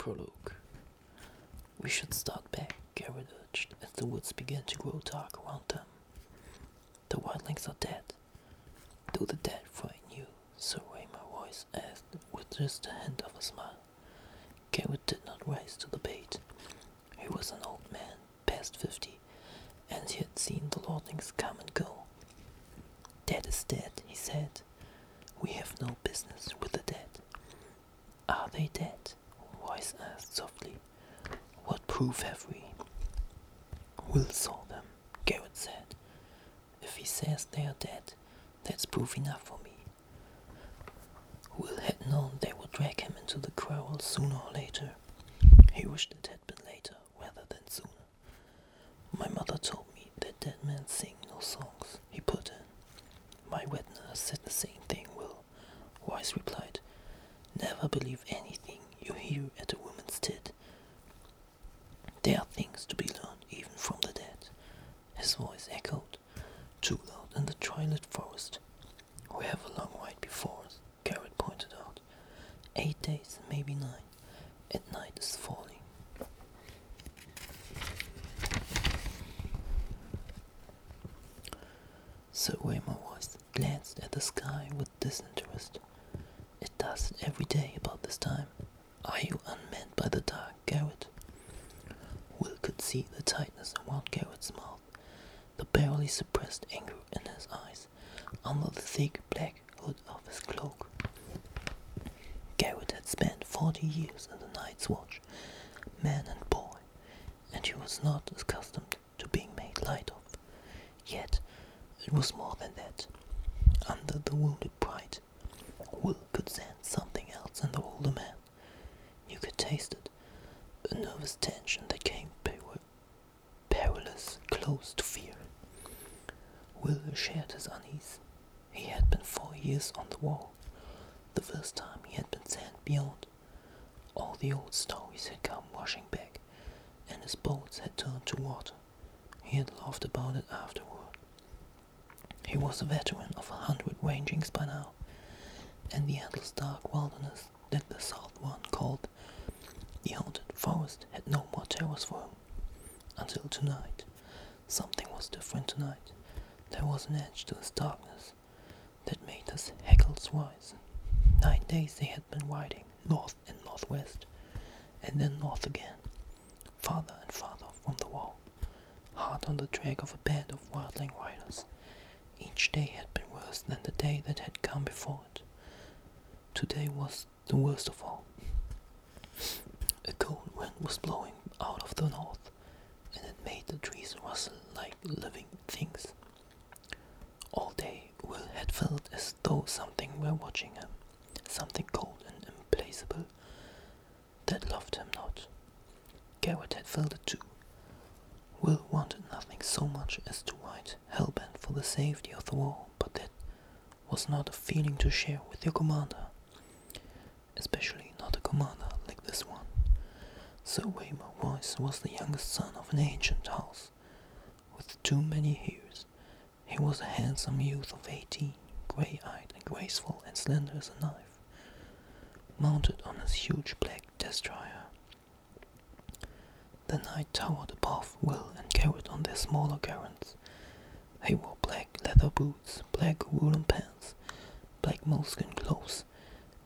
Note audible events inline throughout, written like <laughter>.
Prologue. We should start back, Gared urged, as the woods began to grow dark around them. The wildlings are dead. Do the dead frighten you? Sir Waymar Royce asked with just a hint of a smile. Gared did not rise to the bait. He was an old man, past fifty, and he had seen the lordlings come and go. Dead is dead, he said. We have no business with the dead. Are they dead? Royce asked softly. What proof have we? Will saw them, Gared said. If he says they are dead, that's proof enough for me. Will had known they would drag him into the quarrel sooner or later. He wished it had been later rather than sooner. My mother told me that dead men sing no songs, he put in. My wet nurse said the same thing, Will. Royce replied, Never believe anything you at a woman's tit. There are things to be learned even from the dead. His voice echoed, too loud in the twilit forest. We have a long ride before us, Gared pointed out. Eight days, maybe nine, and night is falling. Sir Waymar Royce glanced at the sky with disinterest. It does it every day about this time. Are you unmanned by the dark, Gared? Will could see the tightness around Gared's mouth, the barely suppressed anger in his eyes, under the thick black hood of his cloak. Gared had spent forty years in the night's watch, man and boy, and he was not accustomed to being made light of. Yet it was more than that. Under the wounded pride, Will could sense something else in the older man. You could taste it, a nervous tension that came per- perilous close to fear. Will shared his unease. He had been four years on the wall, the first time he had been sent beyond. All the old stories had come washing back, and his boats had turned to water. He had laughed about it afterward. He was a veteran of a hundred rangings by now, and the endless dark wilderness that the southron called the haunted forest had no more terrors for him. Until tonight. Something was different tonight. There was an edge to his darkness that made his hackles rise. Nine days they had been riding north and northwest, and then north again, farther and farther from the wall, hard on the track of a band of wildling riders. Each day had been worse than the day that had come before it. Today was the worst of all. A cold wind was blowing out of the north, and it made the trees rustle like living things. All day, Will had felt as though something were watching him, something cold and implacable that loved him not. Gared had felt it too. Will wanted nothing so much as to ride hellbent for the safety of the wall, but that was not a feeling to share with your commander, especially not a commander. Sir Waymar Royce was the youngest son of an ancient house, with too many heirs. He was a handsome youth of eighteen, grey-eyed and graceful and slender as a knife, mounted on his huge black destrier. The knight towered above Will and Gared on their smaller garrons. He wore black leather boots, black woolen pants, black moleskin gloves,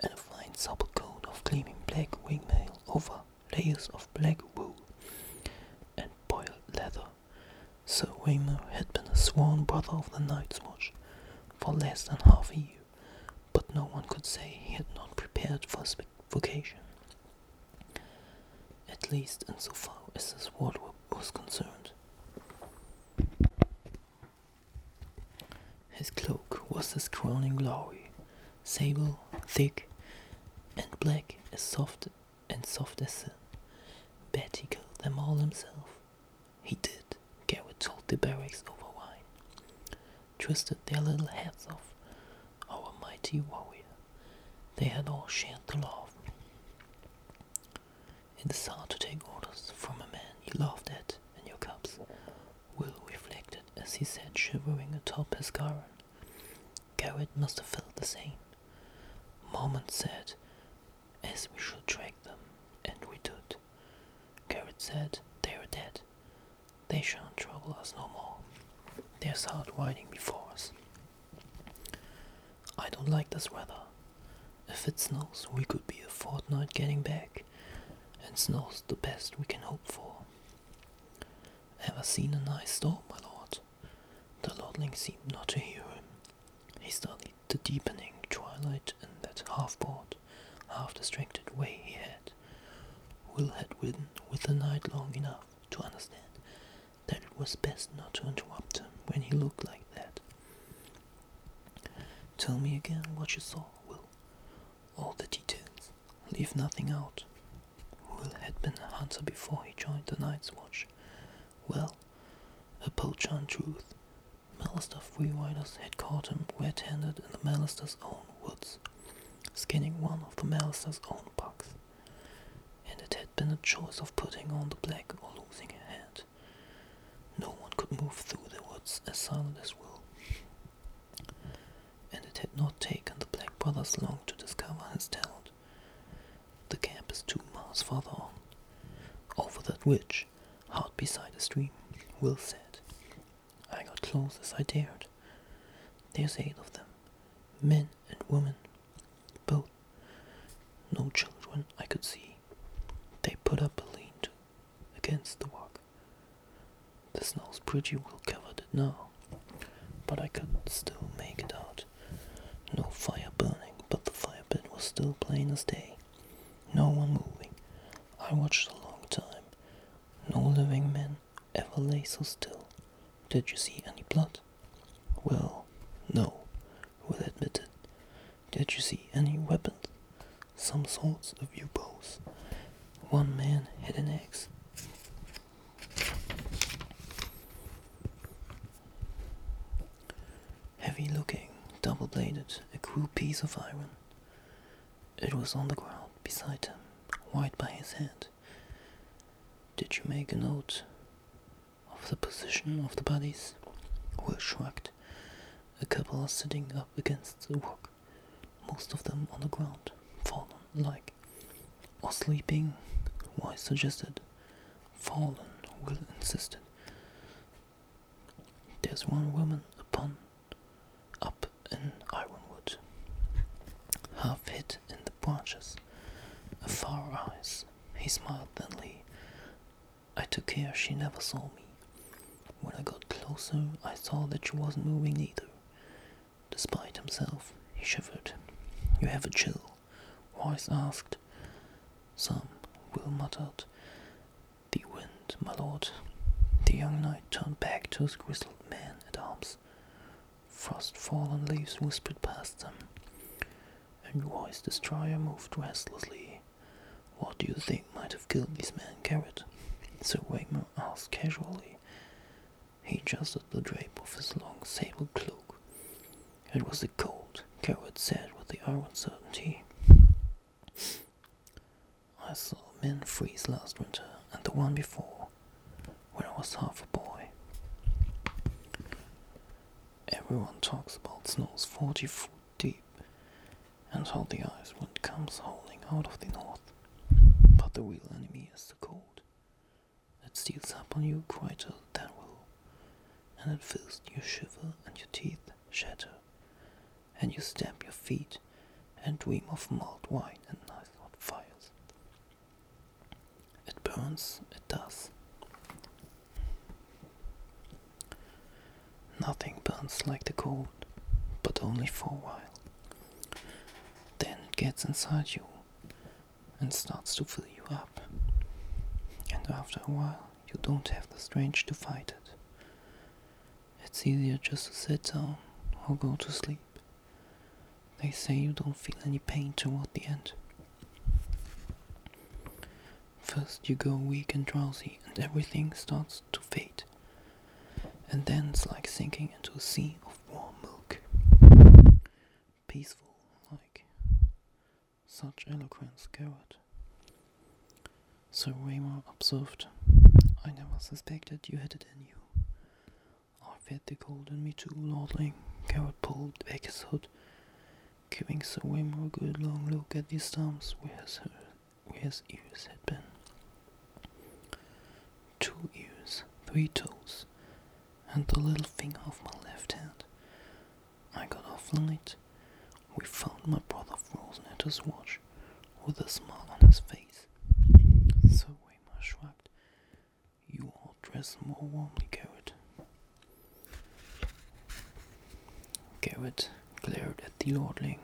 and a fine supple coat of gleaming black ringmail over layers of black wool and boiled leather. Sir Waymar had been a sworn brother of the Night's Watch for less than half a year, but no one could say he had not prepared for his vocation. At least insofar as his ward was concerned. His cloak was his crowning glory, sable, thick, and black as soft and soft as sin. Bet he killed them all himself. He did, Gared told the barracks over wine. Twisted their little heads off, our mighty warrior. They had all shared the love. It is hard to take orders from a man you laughed at in your cups, Will reflected as he sat shivering atop his garron. Gared must have felt the same. Mormont said, as we should track them, and we did. Gared said, They are dead. They shan't trouble us no more. There's hard riding before us. I don't like this weather. If it snows, we could be a fortnight getting back, and snow's the best we can hope for. Ever seen a nice storm, my lord? The lordling seemed not to hear him. He studied the deepening twilight in that half bored, half distracted way he had. Will had ridden with the night long enough to understand that it was best not to interrupt him when he looked like that. Tell me again what you saw, Will. All the details. Leave nothing out. Will had been a hunter before he joined the Night's Watch. Well, a poacher in truth. Mallister free riders had caught him red-handed in the Mallister's own woods, skinning one of the Mallister's own bucks. And it had been a choice of putting on the black or losing a hand. No one could move through the woods as silent as Will. And it had not taken the Black Brothers long to discover his talent. The camp is two miles farther on. Over that ridge, hard beside a stream, Will said. I got close as I dared. There's eight of them, men and women, both. No children I could see. They put up a lean-to against the rock. The snow's pretty well covered it now, but I could still make it out. No fire burning, but the fire pit was still plain as day. No one moving. I watched a long time. No living man ever lay so still. Did you see any blood? Well, no, Will admitted. Did you see any weapons? Some sorts of U bows. One man had an axe. Heavy looking, double bladed, a cruel piece of iron. It was on the ground beside him, white by his hand. Did you make a note of the position of the bodies? Will shrugged. A couple are sitting up against the rock, most of them on the ground, fallen like, or sleeping. Why suggested fallen, Will insisted. There's one woman upon up in Ironwood, half hid a far eyes. He smiled thinly. I took care she never saw me. When I got closer, I saw that she wasn't moving either. Despite himself, he shivered. You have a chill? Royce asked. Some, Will muttered. The wind, my lord. The young knight turned back to his grizzled man at arms. Frost fallen leaves whispered past them, and Royce's destrier moved restlessly. What do you think might have killed this man, Gared? Sir Waymar asked casually. He adjusted the drape of his long sable cloak. It was the cold, Gared said with the iron certainty. I saw men freeze last winter and the one before, when I was half a boy. Everyone talks about snows 40 foot deep and how the ice wind comes howling out of the north. But the real enemy is the cold. It steals up on you quieter than will, and at first you shiver and your teeth shatter, and you stamp your feet and dream of mulled wine and nice hot fires. It burns, it does. Nothing burns like the cold, but only for a while. Gets inside you and starts to fill you up. And after a while, you don't have the strength to fight it. It's easier just to sit down or go to sleep. They say you don't feel any pain toward the end. First, you go weak and drowsy, and everything starts to fade. And then it's like sinking into a sea of warm milk. Peaceful, such eloquence, Gared. Sir Waymar observed, I never suspected you had it in you. I've had the cold in me too, Lordling. Gared pulled back his hood, giving Sir Waymar a good long look at the stumps where his, where his ears had been. Two ears, three toes, and the little finger of my left hand. I got off light. We found my brother frozen at his watch, with a smile on his face. So Waymar shrugged. You all dress more warmly, Gared. Gared glared at the lordling.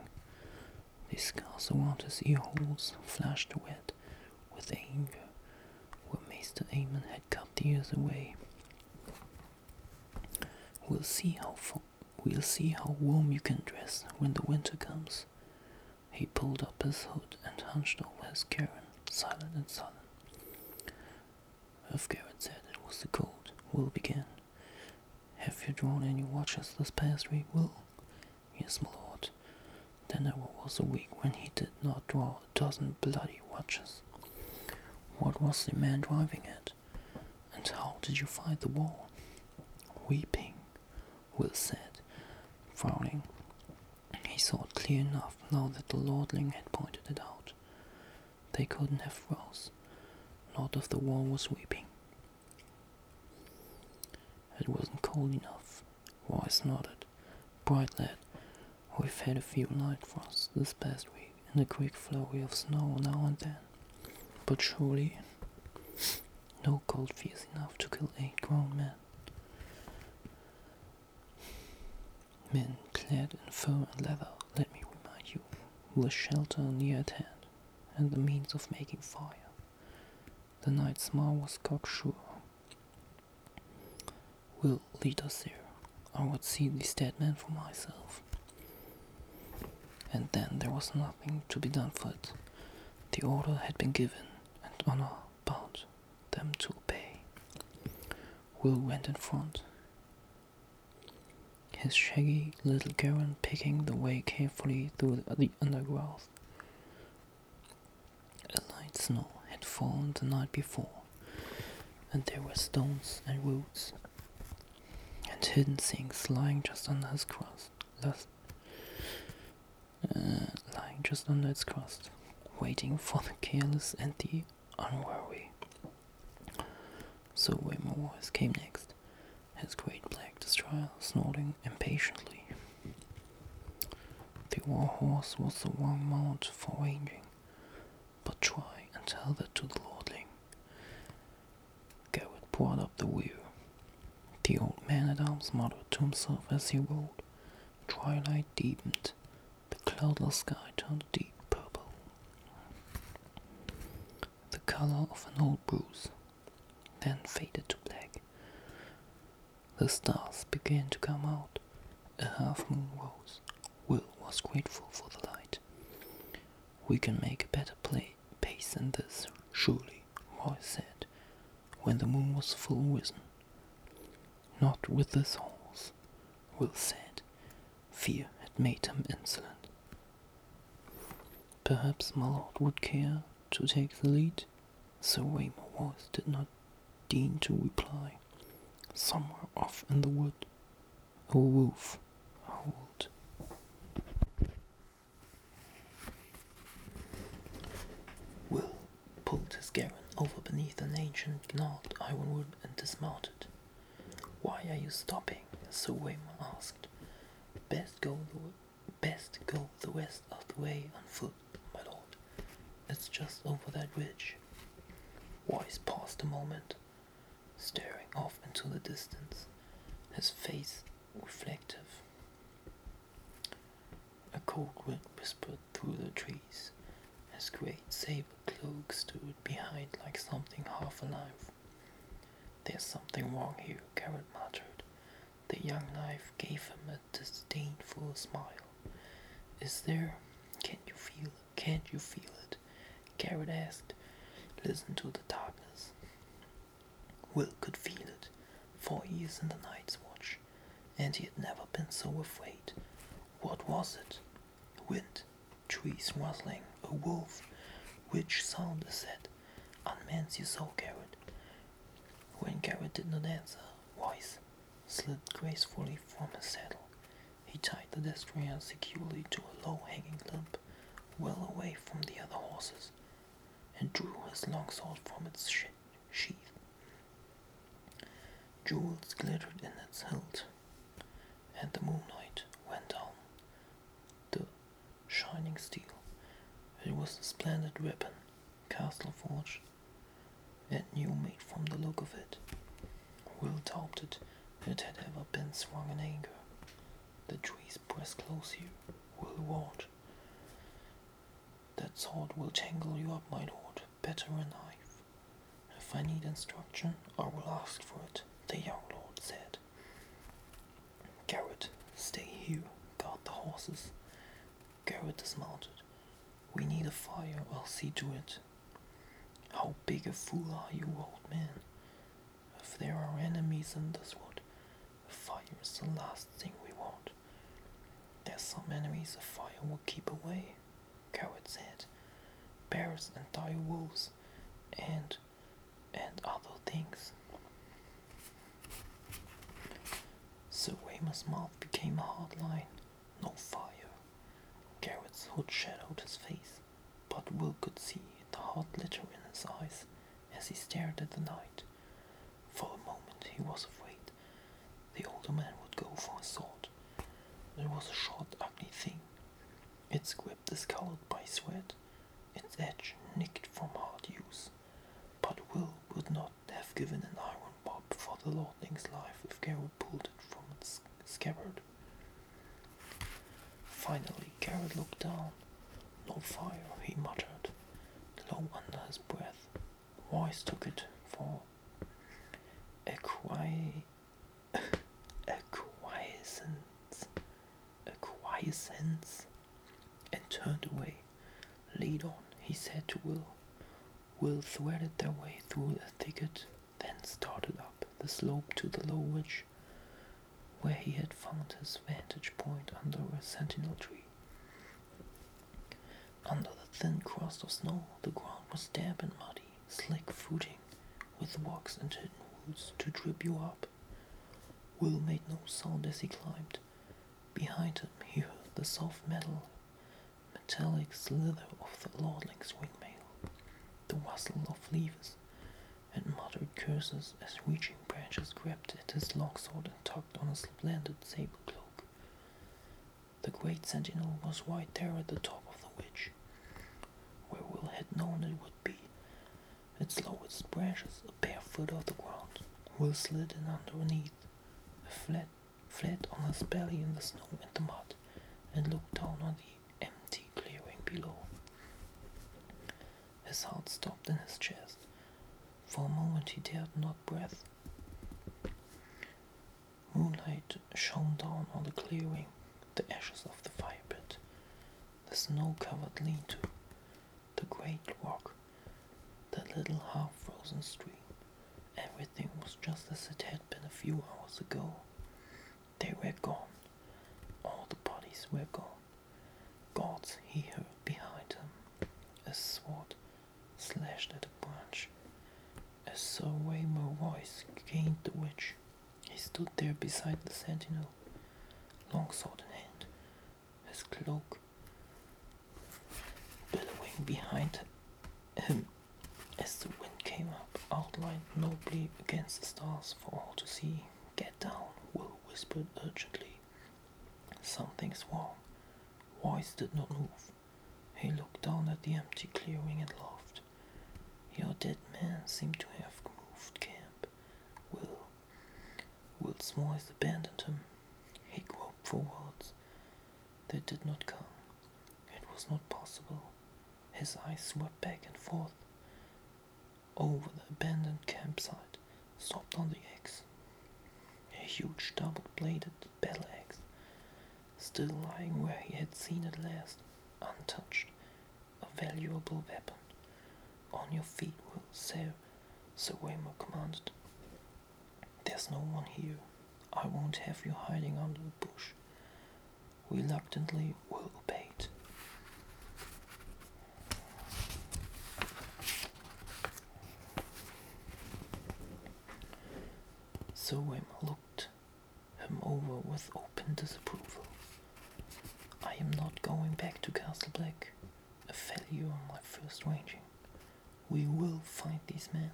The scars around his ear holes flashed red with anger where Maester Aemon had cut the ears away. We'll see how we'll see how warm you can dress when the winter comes. He pulled up his hood and hunched over his cairn, silent and sullen. If Gared said it was the cold, we'll begin. Have you drawn any watches this past week, Will? Yes, my lord. Then there was a week when he did not draw a dozen bloody watches. What was the man driving at? And how did you find the wall? Weeping, Will said, frowning. He saw it clear enough now that the lordling had pointed it out. They couldn't have froze, not if the wall was weeping. It wasn't cold enough. Royce nodded. Bright lad, we've had a few night frosts this past week and a quick flurry of snow now and then. But surely no cold fierce enough to kill eight grown men. Men clad in fur and leather, let me remind you, with shelter near at hand and the means of making fire. The knight's smile was cocksure. Will lead us there. I would see this dead man for myself. And then there was nothing to be done for it. The order had been given, and honor bound them to obey. Will went in front, his shaggy little garron picking the way carefully through the undergrowth. A light snow had fallen the night before, and there were stones and roots and hidden things lying just under his crust, uh, lying just under its crust, waiting for the careless and the unwary. So Royce came next, his great black destrier snorting impatiently. The war horse was the wrong mount for ranging, but try and tell that to the lordling. Gared brought up the rear. The old man at arms muttered to himself as he rode. Twilight deepened. The cloudless sky turned deep purple. The color of an old bruise then faded to black. The stars began to come out. A half moon rose. Will was grateful for the light. We can make a better play pace than this, surely, Royce said, when the moon was full risen. Not with this horse, Will said. Fear had made him insolent. Perhaps my lord would care to take the lead? Sir Waymar Royce did not deign to reply. Somewhere off in the wood, a wolf howled. Will pulled his garron over beneath an ancient gnarled ironwood and dismounted. Why are you stopping? Sir Waymar asked. Best go the best go the rest of the way on foot, my lord. It's just over that ridge. Royce paused a moment staring off into the distance, his face reflective. A cold wind whispered through the trees. His great sable cloak stood behind like something half alive. There's something wrong here, Gared muttered. The young knife gave him a disdainful smile. Is there? Can't you feel it? Can't you feel it? Gared asked. Listen to the. Will could feel it, for he is in the night's watch, and he had never been so afraid. What was it? Wind, trees rustling, a wolf. Which sound is that? Unmans you so, Gared. When Gared did not answer, Royce slid gracefully from his saddle. He tied the destrier securely to a low hanging limb, well away from the other horses, and drew his long sword from its sheath. Jewels glittered in its hilt, and the moonlight went down the shining steel. It was a splendid weapon, castle forged, and new made from the look of it. Will doubted it had ever been swung in anger. The trees press close here, Will warned. That sword will tangle you up, my lord, better a knife. If I need instruction, I will ask for it, the young lord said. Gared, stay here, guard the horses. Gared dismounted. We need a fire, I'll see to it. How big a fool are you, old man? If there are enemies in this wood, a fire is the last thing we want. There's some enemies a fire will keep away, Gared said. Bears and dire wolves, and and other things. Sir mouth became a hard line. No fire. Gared's hood shadowed his face, but Will could see the hot glitter in his eyes as he stared at the night. For a moment he was afraid the older man would go for his sword. It was a short, ugly thing. Its grip discolored by sweat, its edge nicked from hard use. But Will would not have given an iron bob for the lordling's life if Gared pulled it from scabbard. Finally, Gared looked down. No fire, he muttered, low under his breath. Royce took it for a qui- <laughs> acquiescence, acquiescence, and turned away. Lead on, he said to Will. Will threaded their way through the thicket, then started up the slope to the low ridge, where he had found his vantage point under a sentinel tree. Under the thin crust of snow, the ground was damp and muddy, slick footing, with rocks and hidden roots to trip you up. Will made no sound as he climbed. Behind him, he heard the soft metal, metallic slither of the lordling's ringmail, the rustle of leaves, and muttered curses as reaching branches grabbed at his longsword and tugged on his splendid sable cloak. The great sentinel was right there at the top of the ridge, where Will had known it would be. Its lowest branches a bare foot of the ground. Will slid in underneath, flat, flat on his belly in the snow and the mud, and looked down on the empty clearing below. His heart stopped in his chest. For a moment he dared not breath. Moonlight shone down on the clearing, the ashes of the fire pit, the snow-covered lean-to, the great rock, the little half-frozen stream. Everything was just as it had been a few hours ago. They were gone. All the bodies were gone. Gods he heard behind him. A sword slashed at a branch. Sir Waymar Royce gained the witch, he stood there beside the sentinel, longsword in hand, his cloak billowing behind him as the wind came up, outlined nobly against the stars for all to see. Get down, Will whispered urgently. Something's wrong. Royce did not move. He looked down at the empty clearing and laughed. Your dead man seemed to have moved camp. Will. Voice abandoned him. He groped for words. They did not come. It was not possible. His eyes swept back and forth over the abandoned campsite, stopped on the axe. A huge double-bladed battle axe, still lying where he had seen it last, untouched, a valuable weapon. On your feet, Will, Sir, Sir Waymar commanded. There's no one here. I won't have you hiding under the bush. Reluctantly, Will obeyed. Waymar looked him over with open disapproval. I am not going back to Castle Black, a failure on my first ranging. We will find these men.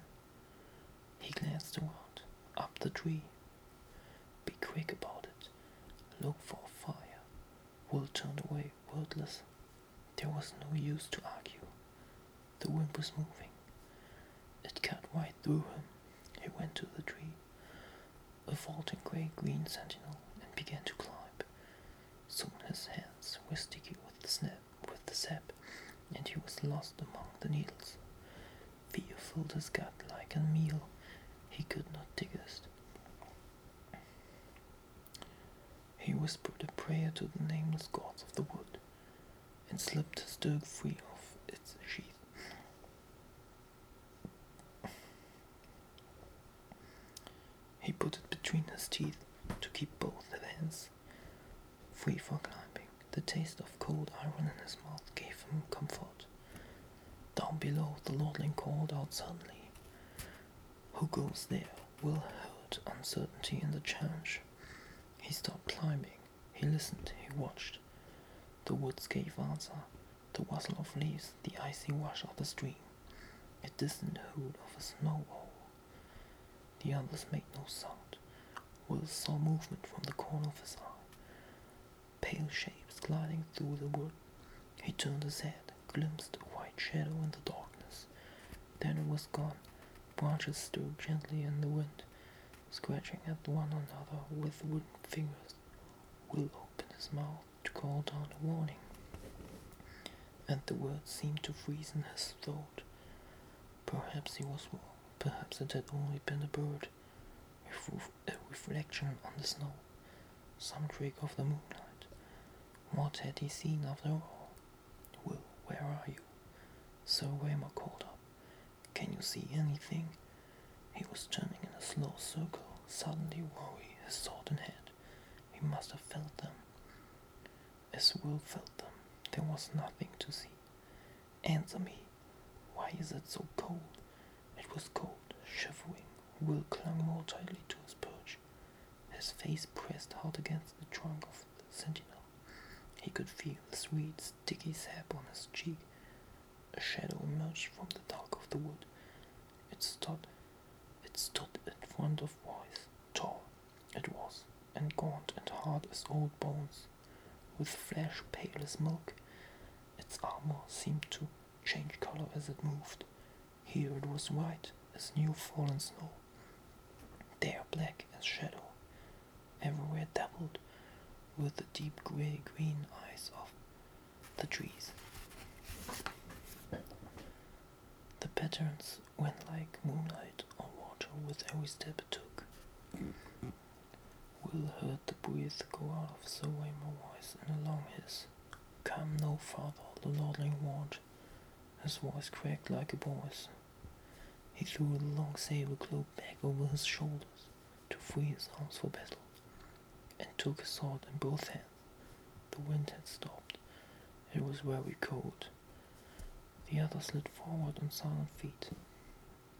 He glanced around, up the tree. Be quick about it. Look for a fire. Will turned away, wordless. There was no use to argue. The wind was moving. It cut right through him. He went to the tree, a vaulting grey-green sentinel, and began to climb. Soon his hands were sticky with the snap, with the sap, and he was lost among the needles. Fear filled his gut like a meal he could not digest. He whispered a prayer to the nameless gods of the wood, and slipped his dirk free of its sheath. He put it between his teeth to keep both hands free for climbing. The taste of cold iron in his mouth gave him comfort. Down below, the lordling called out suddenly. Who goes there will hurt uncertainty in the challenge. He stopped climbing. He listened. He watched. The woods gave answer. The rustle of leaves, the icy wash of the stream, a distant hoot of a snow owl. The others made no sound. Will saw movement from the corner of his eye. Pale shapes gliding through the wood. He turned his head, glimpsed a white shadow in the darkness. Then it was gone. Branches stirred gently in the wind, scratching at one another with wooden fingers. Will opened his mouth to call down a warning, and the words seemed to freeze in his throat. Perhaps he was wrong. Perhaps it had only been a bird, a reflection on the snow, some trick of the moonlight. What had he seen after all? Will, where are you? Sir Waymar called up. Can you see anything? He was turning in a slow circle, suddenly worry, his thought in head. He must have felt them. As Will felt them, there was nothing to see. Answer me. Why is it so cold? It was cold, shivering. Will clung more tightly to his perch, his face pressed hard against the trunk of the sentinel. He could feel the sweet, sticky sap on his cheek. A shadow emerged from the dark of the wood. It it stood in front of Royce. Tall, it was, and gaunt and hard as old bones, with flesh pale as milk. Its armor seemed to change color as it moved. Here it was white as new fallen snow. There black as shadow. Everywhere dappled with the deep grey green eyes of the trees. The patterns went like moonlight with every step it took. Will heard the breath go out of Sir Waymar Royce in a long hiss. Come no farther, the lordling warned. His voice cracked like a boy's. He threw the long sable cloak back over his shoulders to free his arms for battle, and took his sword in both hands. The wind had stopped. It was very cold. The other slid forward on silent feet.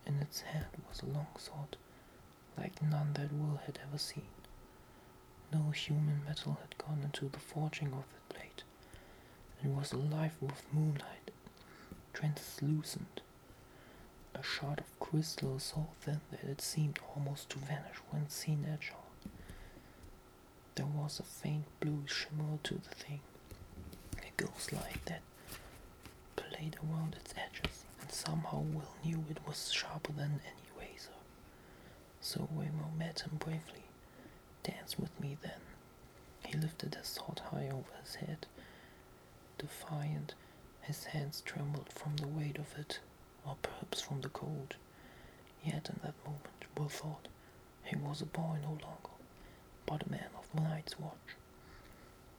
In its hand was a long sword, like none that Will had ever seen. No human metal had gone into the forging of that blade. It was alive with moonlight, translucent. A shard of crystal so thin that it seemed almost to vanish when seen edge on. There was a faint blue shimmer to the thing, a ghost light that played around its edges, and somehow Will knew it was sharper than any razor. So Waymar met him bravely. Dance with me then. He lifted his sword high over his head. Defiant, his hands trembled from the weight of it, or perhaps from the cold. Yet in that moment Will thought he was a boy no longer, but a man of the night's watch.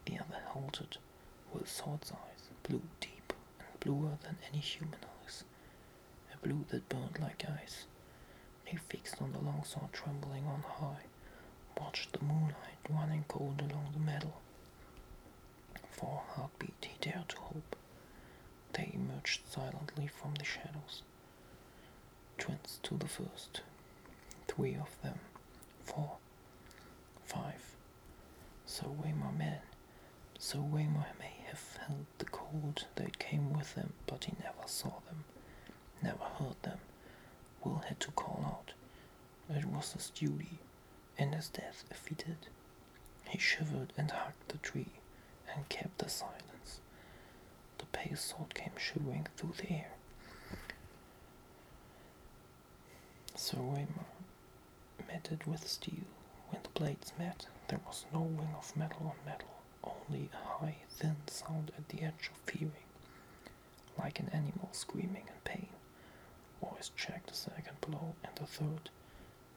The other halted, with sword's eyes, blue deep and bluer than any human blue that burned like ice. He fixed on the long sword trembling on high, watched the moonlight running cold along the metal. For a heartbeat he dared to hope. They emerged silently from the shadows. Twins to the first. Three of them. Four. Five. So Waymar men. So Waymar may have felt the cold that came with them, but he never saw them, never heard them. Will had to call out. It was his duty, and his death if he did. He shivered and hugged the tree, and kept the silence. The pale sword came shivering through the air. Sir Waymar met it with steel. When the blades met, there was no ring of metal on metal, only a high, thin sound at the edge of hearing, like an animal screaming in pain. Royce checked the second blow and the third,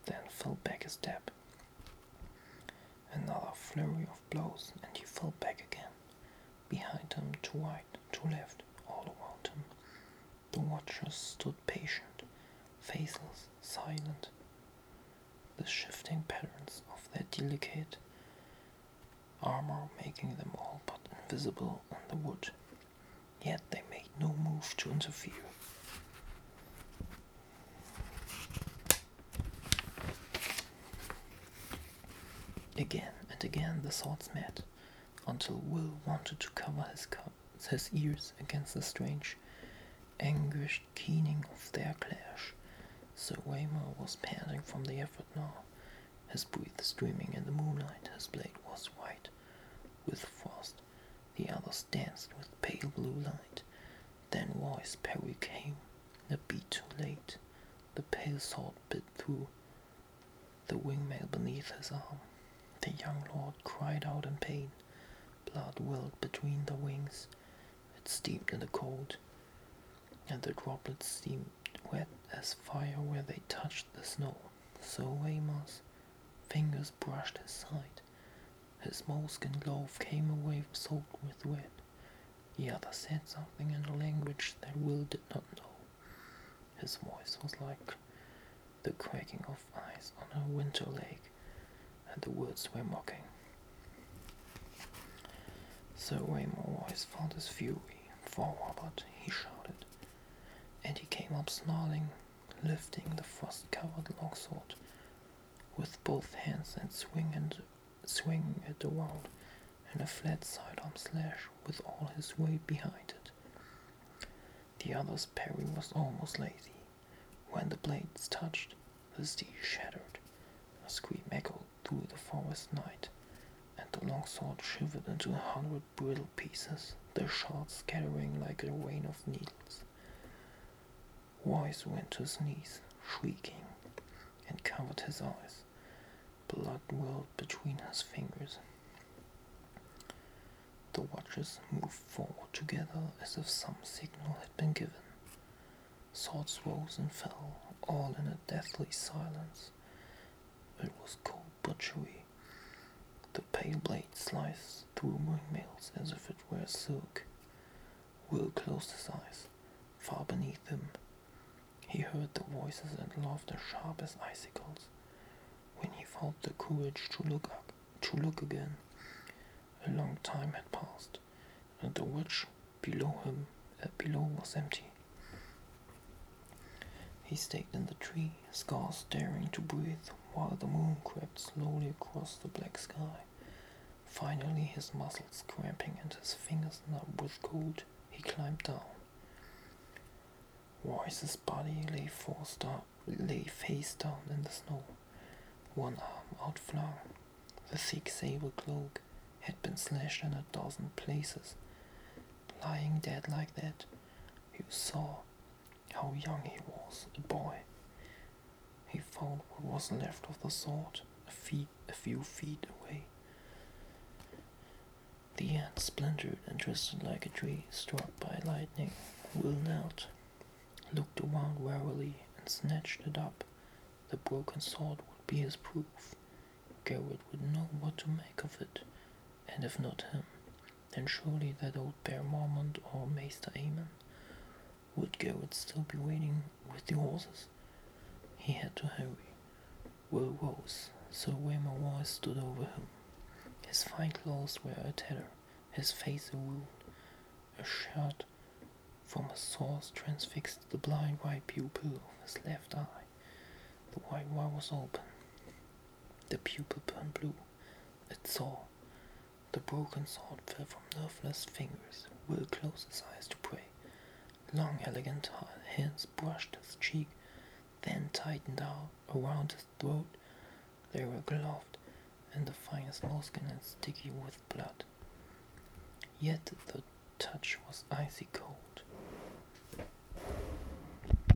then fell back a step. Another flurry of blows, and he fell back again. Behind him, to right, to left, all around him. The watchers stood patient, faceless, silent. The shifting patterns of their delicate armor making them all but invisible in the wood. Yet they made no move to interfere. Again and again the swords met, until Will wanted to cover his, co- his ears against the strange, anguished keening of their clash. Sir Waymar was panting from the effort now, his breath streaming in the moonlight, his blade was white with frost, the others danced with pale blue light. Then Royce's parry came, a beat too late, the pale sword bit through the ringmail beneath his arm. The young lord cried out in pain, blood welled between the wings, it steamed in the cold, and the droplets seemed wet as fire where they touched the snow. So Amos' fingers brushed his side. His moleskin glove came away soaked with wet. The other said something in a language that Will did not know. His voice was like the cracking of ice on a winter lake, and the words were mocking. Sir found his fury. For Robert, he shouted, and he came up snarling, lifting the frost-covered longsword with both hands and swing and swinging it around in a flat sidearm slash with all his weight behind it. The other's parry was almost lazy. When the blades touched, the steel shattered. A scream echoed through the forest night, and the longsword shivered into a hundred brittle pieces, the shards scattering like a rain of needles. Royce went to his knees, shrieking, and covered his eyes. Blood whirled between his fingers. The watchers moved forward together as if some signal had been given. Swords rose and fell, all in a deathly silence. It was cold butchery. The pale blade sliced through ringmails as if it were silk. Will closed his eyes. Far beneath him, he heard the voices and laughter sharp as icicles. When he felt the courage to look up, to look again, a long time had passed, and the ridge below him, uh, below was empty. He stayed in the tree, scarce daring to breathe, while the moon crept slowly across the black sky. Finally, his muscles cramping and his fingers numb with cold, he climbed down. Royce's body lay lay face down in the snow, one arm outflung. The thick sable cloak had been slashed in a dozen places. Lying dead like that, you saw how young he was, a boy. He found what was left of the sword a, a few feet away. The end splintered and twisted like a tree struck by lightning. Will knelt, looked around warily, and snatched it up. The broken sword would be his proof. Gared would know what to make of it, and if not him, then surely that old Bear Mormont or Maester Aemon. Would Gared still be waiting with the horses? He had to hurry. Will rose, so Waymar stood over him. His fine clothes were a tatter, his face a wound. A shot from a source transfixed the blind white pupil of his left eye. The white one was open. The pupil burned blue. It saw. The broken sword fell from nerveless fingers. Will closed his eyes to pray. Long, elegant hands brushed his cheek. Then tightened out around his throat. They were gloved, and the finest moleskin and sticky with blood. Yet the touch was icy cold